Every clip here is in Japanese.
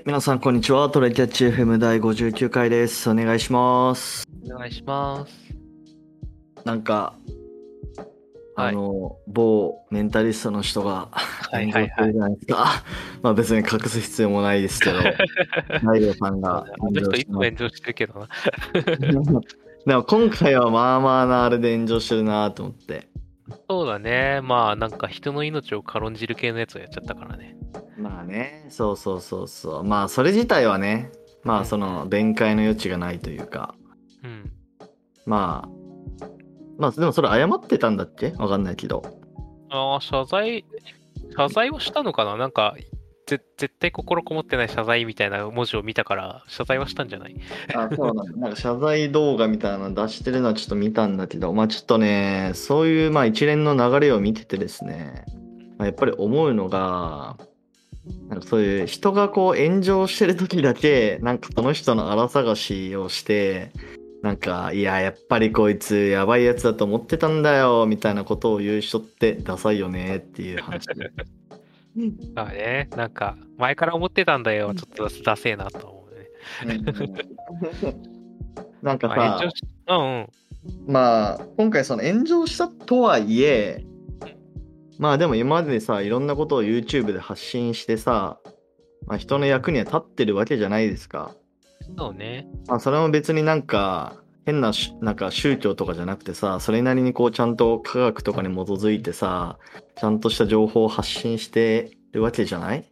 はい、皆さんこんにちは。トレキャッチ FM 第59回です。お願いします。お願いします。なんか、はいあの、某メンタリストの人がはいはいはい炎上してるじゃないですか。まあ別に隠す必要もないですけど、大悟さんがあの人いつもし炎上してるけどな。でも今回はまあまあなあれで炎上してるなと思って。そうだね。まあなんか人の命を軽んじる系のやつをやっちゃったからね。まあね、そうそうそうそう。まあそれ自体はね、まあその弁解の余地がないというか、うん。まあ、まあでもそれ謝ってたんだっけ？わかんないけど。ああ、謝罪、謝罪はしたのかな？なんか、ぜ絶対心こもってない謝罪みたいな文字を見たから、謝罪はしたんじゃない？あ、そうなんだ。なんか謝罪動画みたいなの出してるのはちょっと見たんだけど、まあちょっとね、そういうまあ一連の流れを見ててですね、まあ、やっぱり思うのが、なんかそういう人がこう炎上してる時だけ、なんかその人の荒探しをして、なんか、いや、やっぱりこいつやばいやつだと思ってたんだよ、みたいなことを言う人ってダサいよねっていう話。まあね、なんか、前から思ってたんだよ。ちょっとダセえなと思うね。なんかまあ、さ炎上、しうんうん。まあ今回その炎上したとはいえまあでも今までさいろんなことを YouTube で発信してさ、まあ、人の役には立ってるわけじゃないですか。そうね。まあそれも別になんか変なしなんか宗教とかじゃなくてさそれなりにこうちゃんと科学とかに基づいてさちゃんとした情報を発信してるわけじゃない？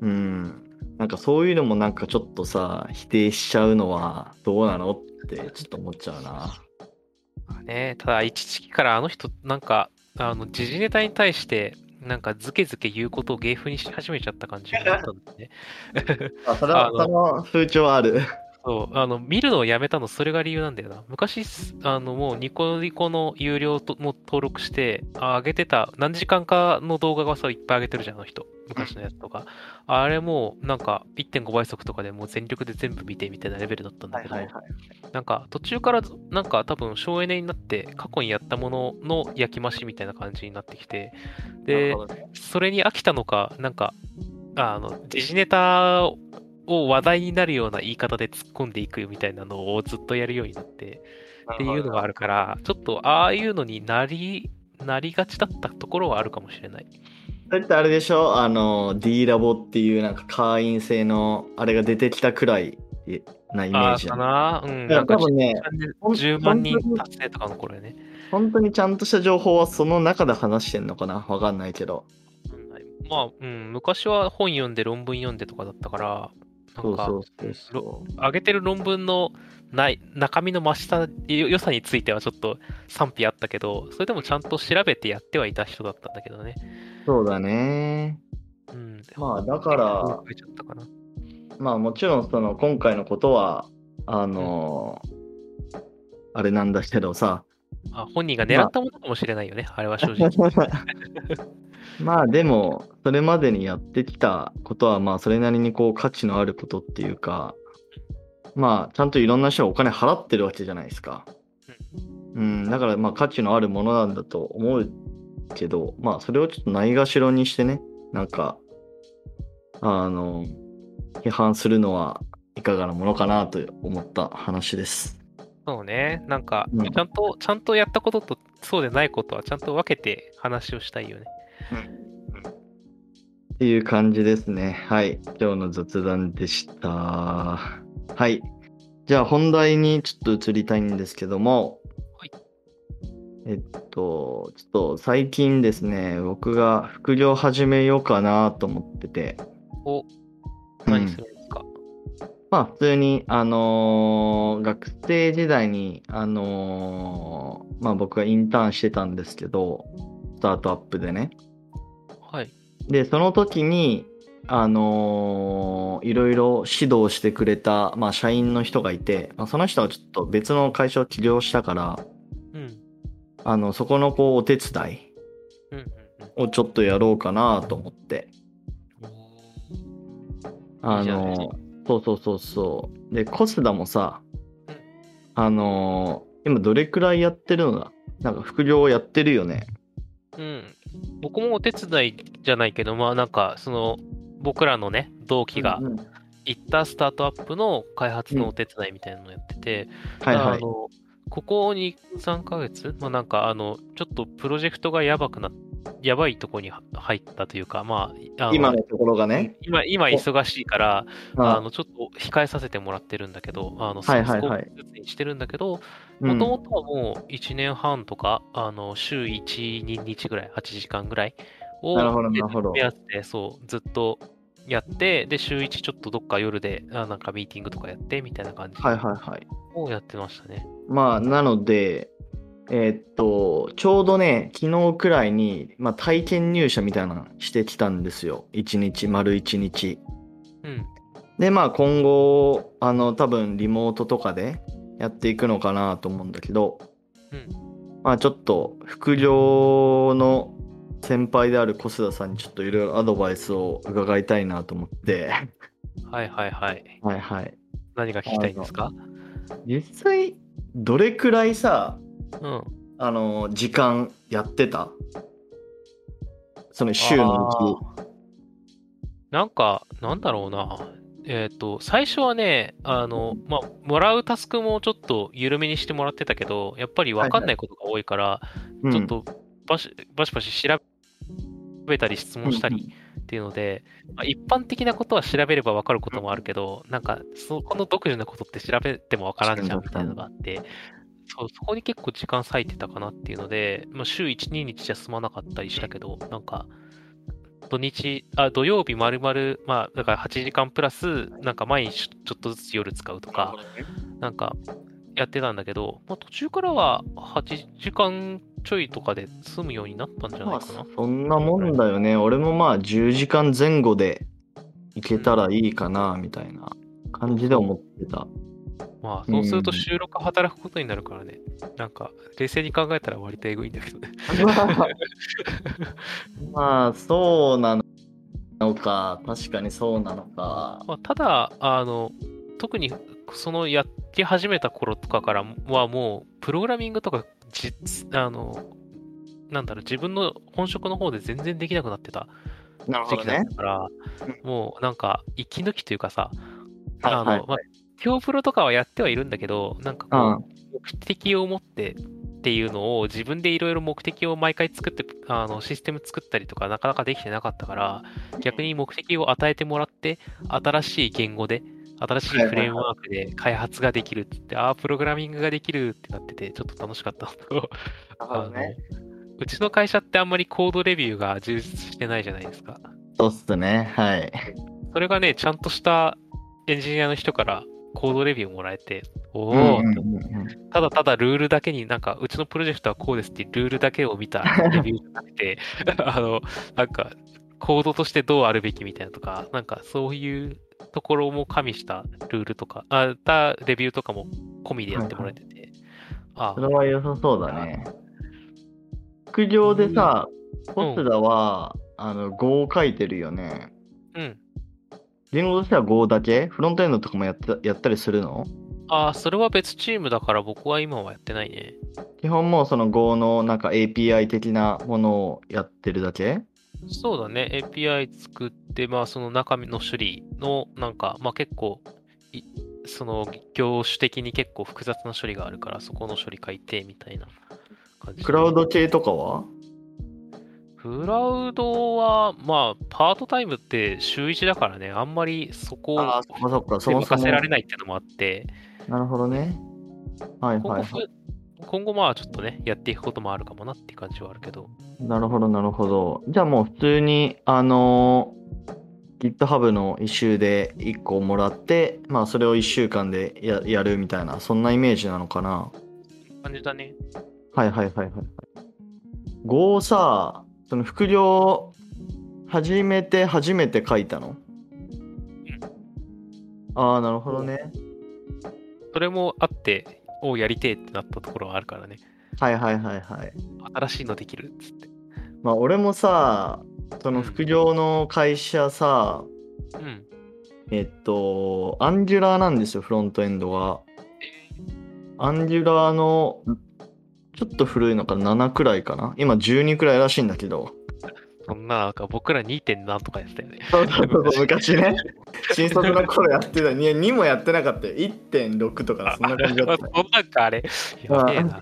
うん。うん。なんかそういうのもなんかちょっとさ否定しちゃうのはどうなのってちょっと思っちゃうな。まあね、ただ一時期からあの人、なんか、あの、時事ネタに対して、なんかズケズケ言うことを芸風にし始めちゃった感じがあったんだね。あそれはその風潮はある。そう、あの、見るのをやめたの、それが理由なんだよな。昔、あの、もうニコニコの有料とも登録して、あ上げてた、何時間かの動画がさ、いっぱい上げてるじゃん、あの人。昔のやつとか。あれも、なんか、1.5倍速とかでもう全力で全部見てみたいなレベルだったんだけど、なんか途中からなんか多分省エネになって過去にやったものの焼き増しみたいな感じになってきてでそれに飽きたのかなんかあの時事ネタを話題になるような言い方で突っ込んでいくみたいなのをずっとやるようになってっていうのがあるからちょっとああいうのになりなりがちだったところはあるかもしれない。だってあれでしょ？あの D ラボっていうなんか会員制のあれが出てきたくらいなイメージ。かな？うん。なんか多分ね10万人達成とかの頃やね。本当にちゃんとした情報はその中で話してんのかな？わかんないけど。まあ、うん、昔は本読んで論文読んでとかだったから、そうそうそうそ上げてる論文のない中身の増したよ良さについてはちょっと賛否あったけど、それでもちゃんと調べてやってはいた人だったんだけどね。うそうだねうん。まあだから。まあもちろんその今回のことはあのあれなんだけどさあ本人が狙ったものかもしれないよね、あれは正直。まあでもそれまでにやってきたことはまあそれなりにこう価値のあることっていうかまあちゃんといろんな人がお金払ってるわけじゃないですか。うん、だからまあ価値のあるものなんだと思うけどまあそれをちょっとないがしろにしてねなんかあの批判するのはいかがなものかなと思った話です。そうね。なんか、うんちゃんと、ちゃんとやったこととそうでないことはちゃんと分けて話をしたいよね。っていう感じですね。はい。今日の雑談でした。はい。じゃあ本題にちょっと移りたいんですけども。はい。えっと、ちょっと最近ですね、僕が副業始めようかなと思ってて。お、うん何するんですか、まあ普通に、あのー学生時代に、あのーまあ僕がインターンしてたんですけど、スタートアップでね。はい。で、その時に、あのーいろいろ指導してくれた、まあ、社員の人がいて、まあ、その人はちょっと別の会社を起業したから、うん。あの、そこのこう、お手伝いうんうんをちょっとやろうかなと思って。うん。あいいじゃないのーそうそうそうそう。で、コスダもさうん、あのー今どれくらいやってるのだ？なんか副業やってるよね。うん。僕もお手伝いじゃないけど、まあなんか、その、僕らのね、同期がうんうん行ったスタートアップの開発のお手伝いみたいなのをやってて、はいはい。あのここ2、3ヶ月、まあ、なんかあの、ちょっとプロジェクトがやばくなやばいとこに入ったというか、まあ、あの今のところがね。今、今忙しいから、ああのちょっと控えさせてもらってるんだけど、あのはいはいはいスコープにしてるんだけど、うんもともとはもう1年半とか、あの週1、2日ぐらい、8時間ぐらいをなるほどなるほど目安で、そう、ずっとやって、で、週1ちょっとどっか夜で、あなんかミーティングとかやってみたいな感じはいはいはい。をやってましたね。まあ、なので、えーっと、ちょうどね、昨日くらいに、まあ、体験入社みたいなのしてきたんですよ。1日、丸1日。うん。で、まあ、今後、あの、多分リモートとかでやっていくのかなと思うんだけど、うんまあ、ちょっと、副業の先輩である小須田さんにちょっといろいろアドバイスを伺いたいなと思って、はいはいはい。はいはい。何が聞きたいんですか？実際、どれくらいさ、うん。あの、時間やってた？その週のうち。なんか、なんだろうな。えっ、と、最初はね、あの、まあ、もらうタスクもちょっと緩めにしてもらってたけど、やっぱり分かんないことが多いから、うん。ちょっとバシバシバシ調べたり質問したりっていうので、まあ、一般的なことは調べれば分かることもあるけど、なんか、そこの独自なことって調べても分からんじゃんみたいなのがあって、そうそこに結構時間割いてたかなっていうので、まあ、週1、2日じゃ済まなかったりしたけど、なんか、土日、あ、土曜日丸々、まあ、だから8時間プラス、なんか毎日ちょっとずつ夜使うとか、なんか、やってたんだけど、まあ、途中からは8時間ちょいとかで済むようになったんじゃないかな。そんなもんだよね。俺もまあ10時間前後でいけたらいいかな、みたいな感じで思ってた。まあ、そうするとうん収録働くことになるからね。なんか、冷静に考えたら割とエグいんだけどね。まあ、そうなのか。確かにそうなのか。まあ、ただ、あの、特にそのやって始めた頃とかからはもう、プログラミングとか実、あの、なんだろう、自分の本職の方で全然できなくなってた時期だったから、もうなんか、息抜きというかさ、あの、はいはいまあ、今日プロとかはやってはいるんだけど、なんかこう、目的を持ってっていうのを自分でいろいろ目的を毎回作ってあのシステム作ったりとかなかなかできてなかったから逆に目的を与えてもらって新しい言語で新しいフレームワークで開発ができるって言って、ああ、プログラミングができるってなってて、ちょっと楽しかったんだけど、あの。うちの会社ってあんまりコードレビューが充実してないじゃないですか。そうっすね。はい。それがね、ちゃんとしたエンジニアの人からコードレビューもらえて、おお、うんうんただただルールだけになんか、うちのプロジェクトはこうですってルールだけを見たレビューじゃなくて、あの、なんか、コードとしてどうあるべきみたいなとか、なんかそういうところも加味したルールとか、あたレビューとかも込みでやってもらえてて、あそれは良さそうだね。副業でさ、うんポスダは、あの、Go を書いてるよね。うん。言語としては Go だけ？フロントエンドとかもやったやったりするの？あそれは別チームだから僕は今はやってないね。基本もうその Go のなんか API 的なものをやってるだけ？そうだね。API 作って、まあその中身の処理の、なんか、まあ結構、いその業種的に結構複雑な処理があるから、そこの処理書いてみたいな感じ。クラウド系とかは？クラウドは、まあ、パートタイムって週1だからね、あんまりそこを。任せられないっていうのもあって、なるほどね。はいはいはい。今後まあちょっとね、やっていくこともあるかもなっていう感じはあるけど。なるほどなるほど。じゃあもう普通に、あのー GitHub の一周で1個もらって、まあそれを1週間でややるみたいな、そんなイメージなのかな？感じだね。はいはいはいはいはい。Go さ、その副業始めて初めて書いたの？ああ、なるほどね。それもあって、おやりてえってなったところはあるからね。はいはいはいはい。新しいのできるっつって。まあ俺もさ、その副業の会社さ、うん。えっと、 Angular なんですよ、フロントエンドが。 Angular の、ちょっと古いのかな、7くらいかな？今12くらいらしいんだけど。そんな、なんか僕ら2.7とかやってたよね。そうそうそう昔ね。新卒の頃やってた。いや、2もやってなかったよ。1.6とか、そんな感じだった、ね。そんなんかあれ？やべえな。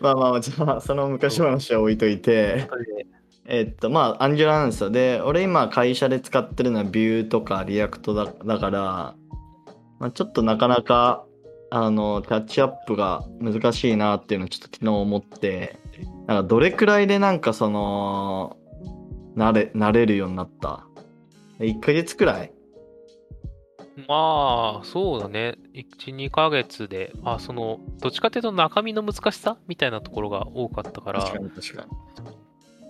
まあまあ、じゃあ、その昔話は置いといて。えっと、まあ、 Angular アンサーで、俺今会社で使ってるのは Vue とか React だだから、まあ、ちょっとなかなか、あの、キャッチアップが難しいなっていうのをちょっと昨日思って、なんかどれくらいでなんかその、慣れ、慣れるようになった ?1 ヶ月くらい？まあ、そうだね。1、2ヶ月で、あ、その、どっちかというと中身の難しさみたいなところが多かったから、確かに確かに。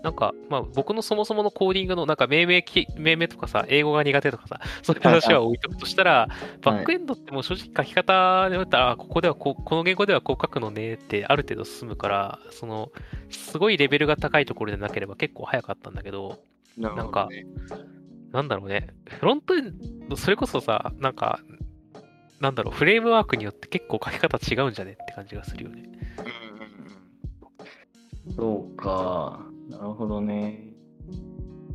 なんか、まあ、僕のそもそものコーディングの、なんか命名き、命名とかさ、英語が苦手とかさ、そういう話は置いとくとしたら、バックエンドってもう正直書き方で言ったら、あここではこう、この言語ではこう書くのねってある程度進むから、その、すごいレベルが高いところでなければ結構早かったんだけど、なんかなんだろうね、フロントエンド、それこそさ、なんか、なんだろう、フレームワークによって結構書き方違うんじゃねって感じがするよね。そうか。なるほどね。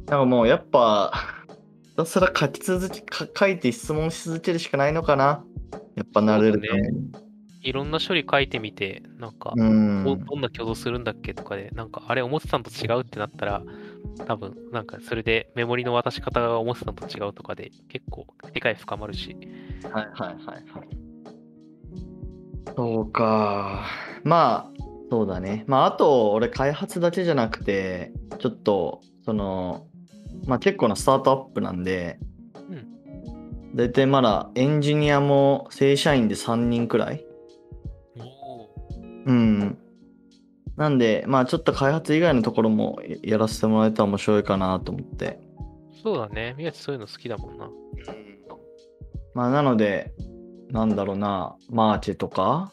なんかもうやっぱ、ひたすら書き続け、か書いて質問し続けるしかないのかな。やっぱ慣れるために。いろんな処理書いてみて、なんか、うん。どどんな挙動するんだっけとかで、なんか、あれ思ってたのと違うってなったら、多分、なんか、それでメモリの渡し方が思ってたのと違うとかで、結構理解深まるし。はいはいはいはい。そうか。まあ、そうだね。まあ、あと、俺、開発だけじゃなくて、ちょっと、その、まあ結構なスタートアップなんで、うん。大体まだエンジニアも正社員で3人くらいおうん。なんで、まあちょっと開発以外のところもややらせてもらえたら面白いかなと思って。そうだね。宮地そういうの好きだもんな。まあなので、なんだろうな、マーチとか、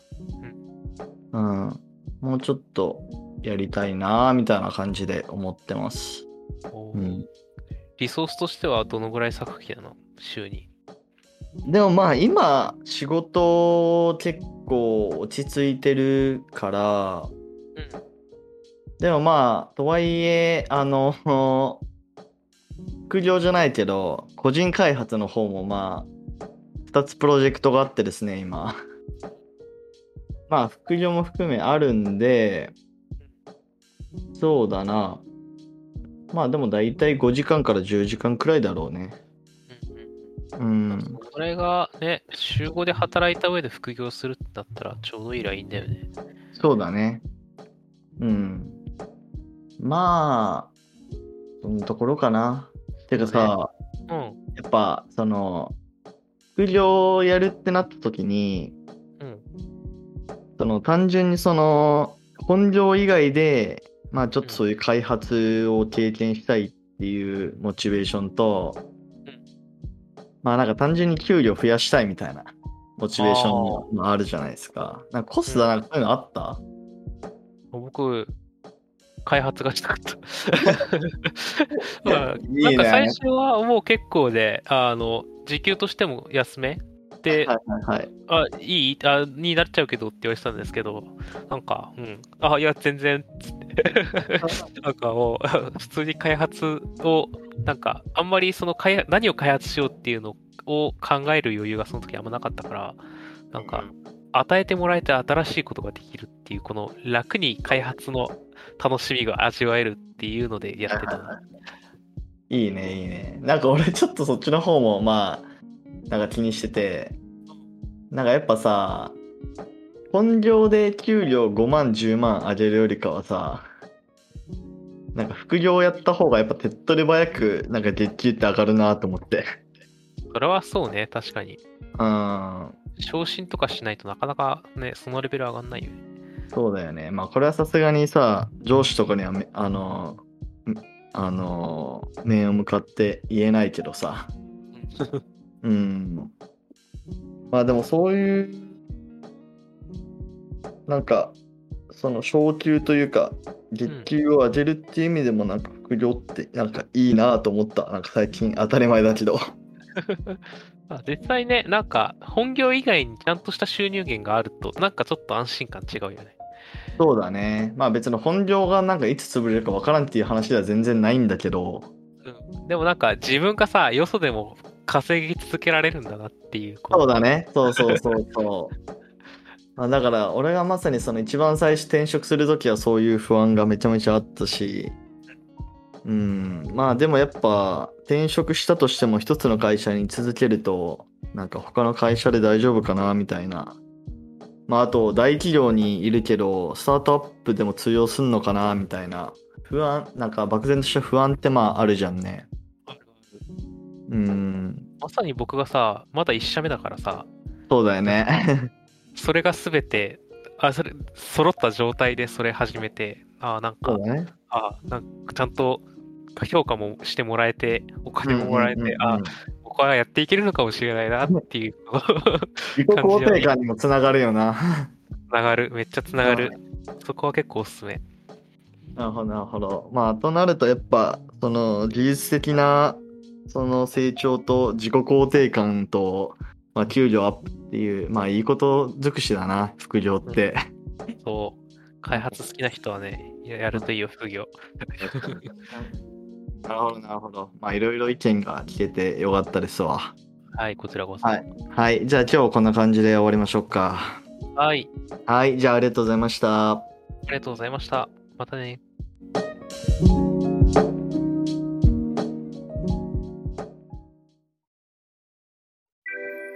うん、もうちょっとやりたいな、みたいな感じで思ってます。おうん。リソースとしてはどのぐらい割く気なの？週に。でもまあ今、仕事結構落ち着いてるから、うん。でもまあ、とはいえ、あの、副業じゃないけど、個人開発の方もまあ、2つプロジェクトがあってですね、今。まあ、副業も含めあるんで、そうだな。まあでも大体5時間から10時間くらいだろうね。うんうんうん。それがね、週5で働いた上で副業するってなったらちょうどいいラインだよね。そうだね。うん。まあ、そんなところかな。てかさ、うん。やっぱ、その、副業をやるってなった時に、うん。その単純にその、本業以外で、まあちょっとそういう開発を経験したいっていうモチベーションと、まあなんか単純に給料増やしたいみたいなモチベーションもまああるじゃないですか。なんかコストなん。かそういうのあった、僕、開発がしたかった。まあなんか最初はもう結構で、あの、時給としても安めで、はいはいはい。あ、いい？あになっちゃうけどって言われてたんですけど、なんか、うん、あ、いや、全然、なんかもう、普通に開発を、なんか、あんまりその開発、何を開発しようっていうのを考える余裕がその時あんまなかったから、なんか、与えてもらえて新しいことができるっていう、この楽に開発の楽しみが味わえるっていうのでやってたな。いいね、いいね。なんか俺ちょっとそっちの方もまあ、なんか気にしてて、なんかやっぱさ、本業で給料5万、10万上げるよりかはさ、なんか副業やった方がやっぱ手っ取り早くなんか月給って上がるなと思って。それはそうね、確かに。うん、昇進とかしないとなかなかね、そのレベル上がんないよね。そうだよね。まあこれはさすがにさ、上司とかにはめ、あの、んあの、面を向かって言えないけどさ。うん。まあでもそういう、なんか、その昇給というか、月給を上げるっていう意味でもなんか副業ってなんかいいなと思った。なんか最近当たり前だけど。あ実際ね、なんか本業以外にちゃんとした収入源があると、なんかちょっと安心感違うよね。そうだね。まあ別に本業がなんかいつ潰れるかわからんっていう話では全然ないんだけど、うん、でもなんか自分がさ、よそでも稼ぎ続けられるんだなっていう。そうだね。そうそうそうそう。あだから俺がまさにその一番最初転職するときはそういう不安がめちゃめちゃあったし、うん、まあでもやっぱ転職したとしても一つの会社に続けると、なんか他の会社で大丈夫かなみたいな。まああと大企業にいるけど、スタートアップでも通用すんのかなみたいな。不安、なんか漠然とした不安ってまああるじゃんね。うん、まさに僕がさ、まだ1社目だからさ、そうだよね。それが全て、あ、それ、揃った状態でそれ始めて、あなんかね。あなんかちゃんと評価もしてもらえて、お金ももらえて、うんうんうんあ僕はやっていけるのかもしれないなっていう、自己肯定感にもつながるよな。つながる、めっちゃつながる。そこは結構おすすめ。なるほど、なるほど。まあ、となると、やっぱ、その、技術的な、その成長と自己肯定感と、まあ、給料アップっていう、まあ、いいこと尽くしだな、副業って。そう。開発好きな人はね、ややるといいよ、副業。なるほど、なるほど。まあ、いろいろ意見が聞けてよかったですわ。はい、こちらこそ。はい。はい。じゃあ、今日はこんな感じで終わりましょうか。はい。はい。じゃあ、ありがとうございました。ありがとうございました。またね。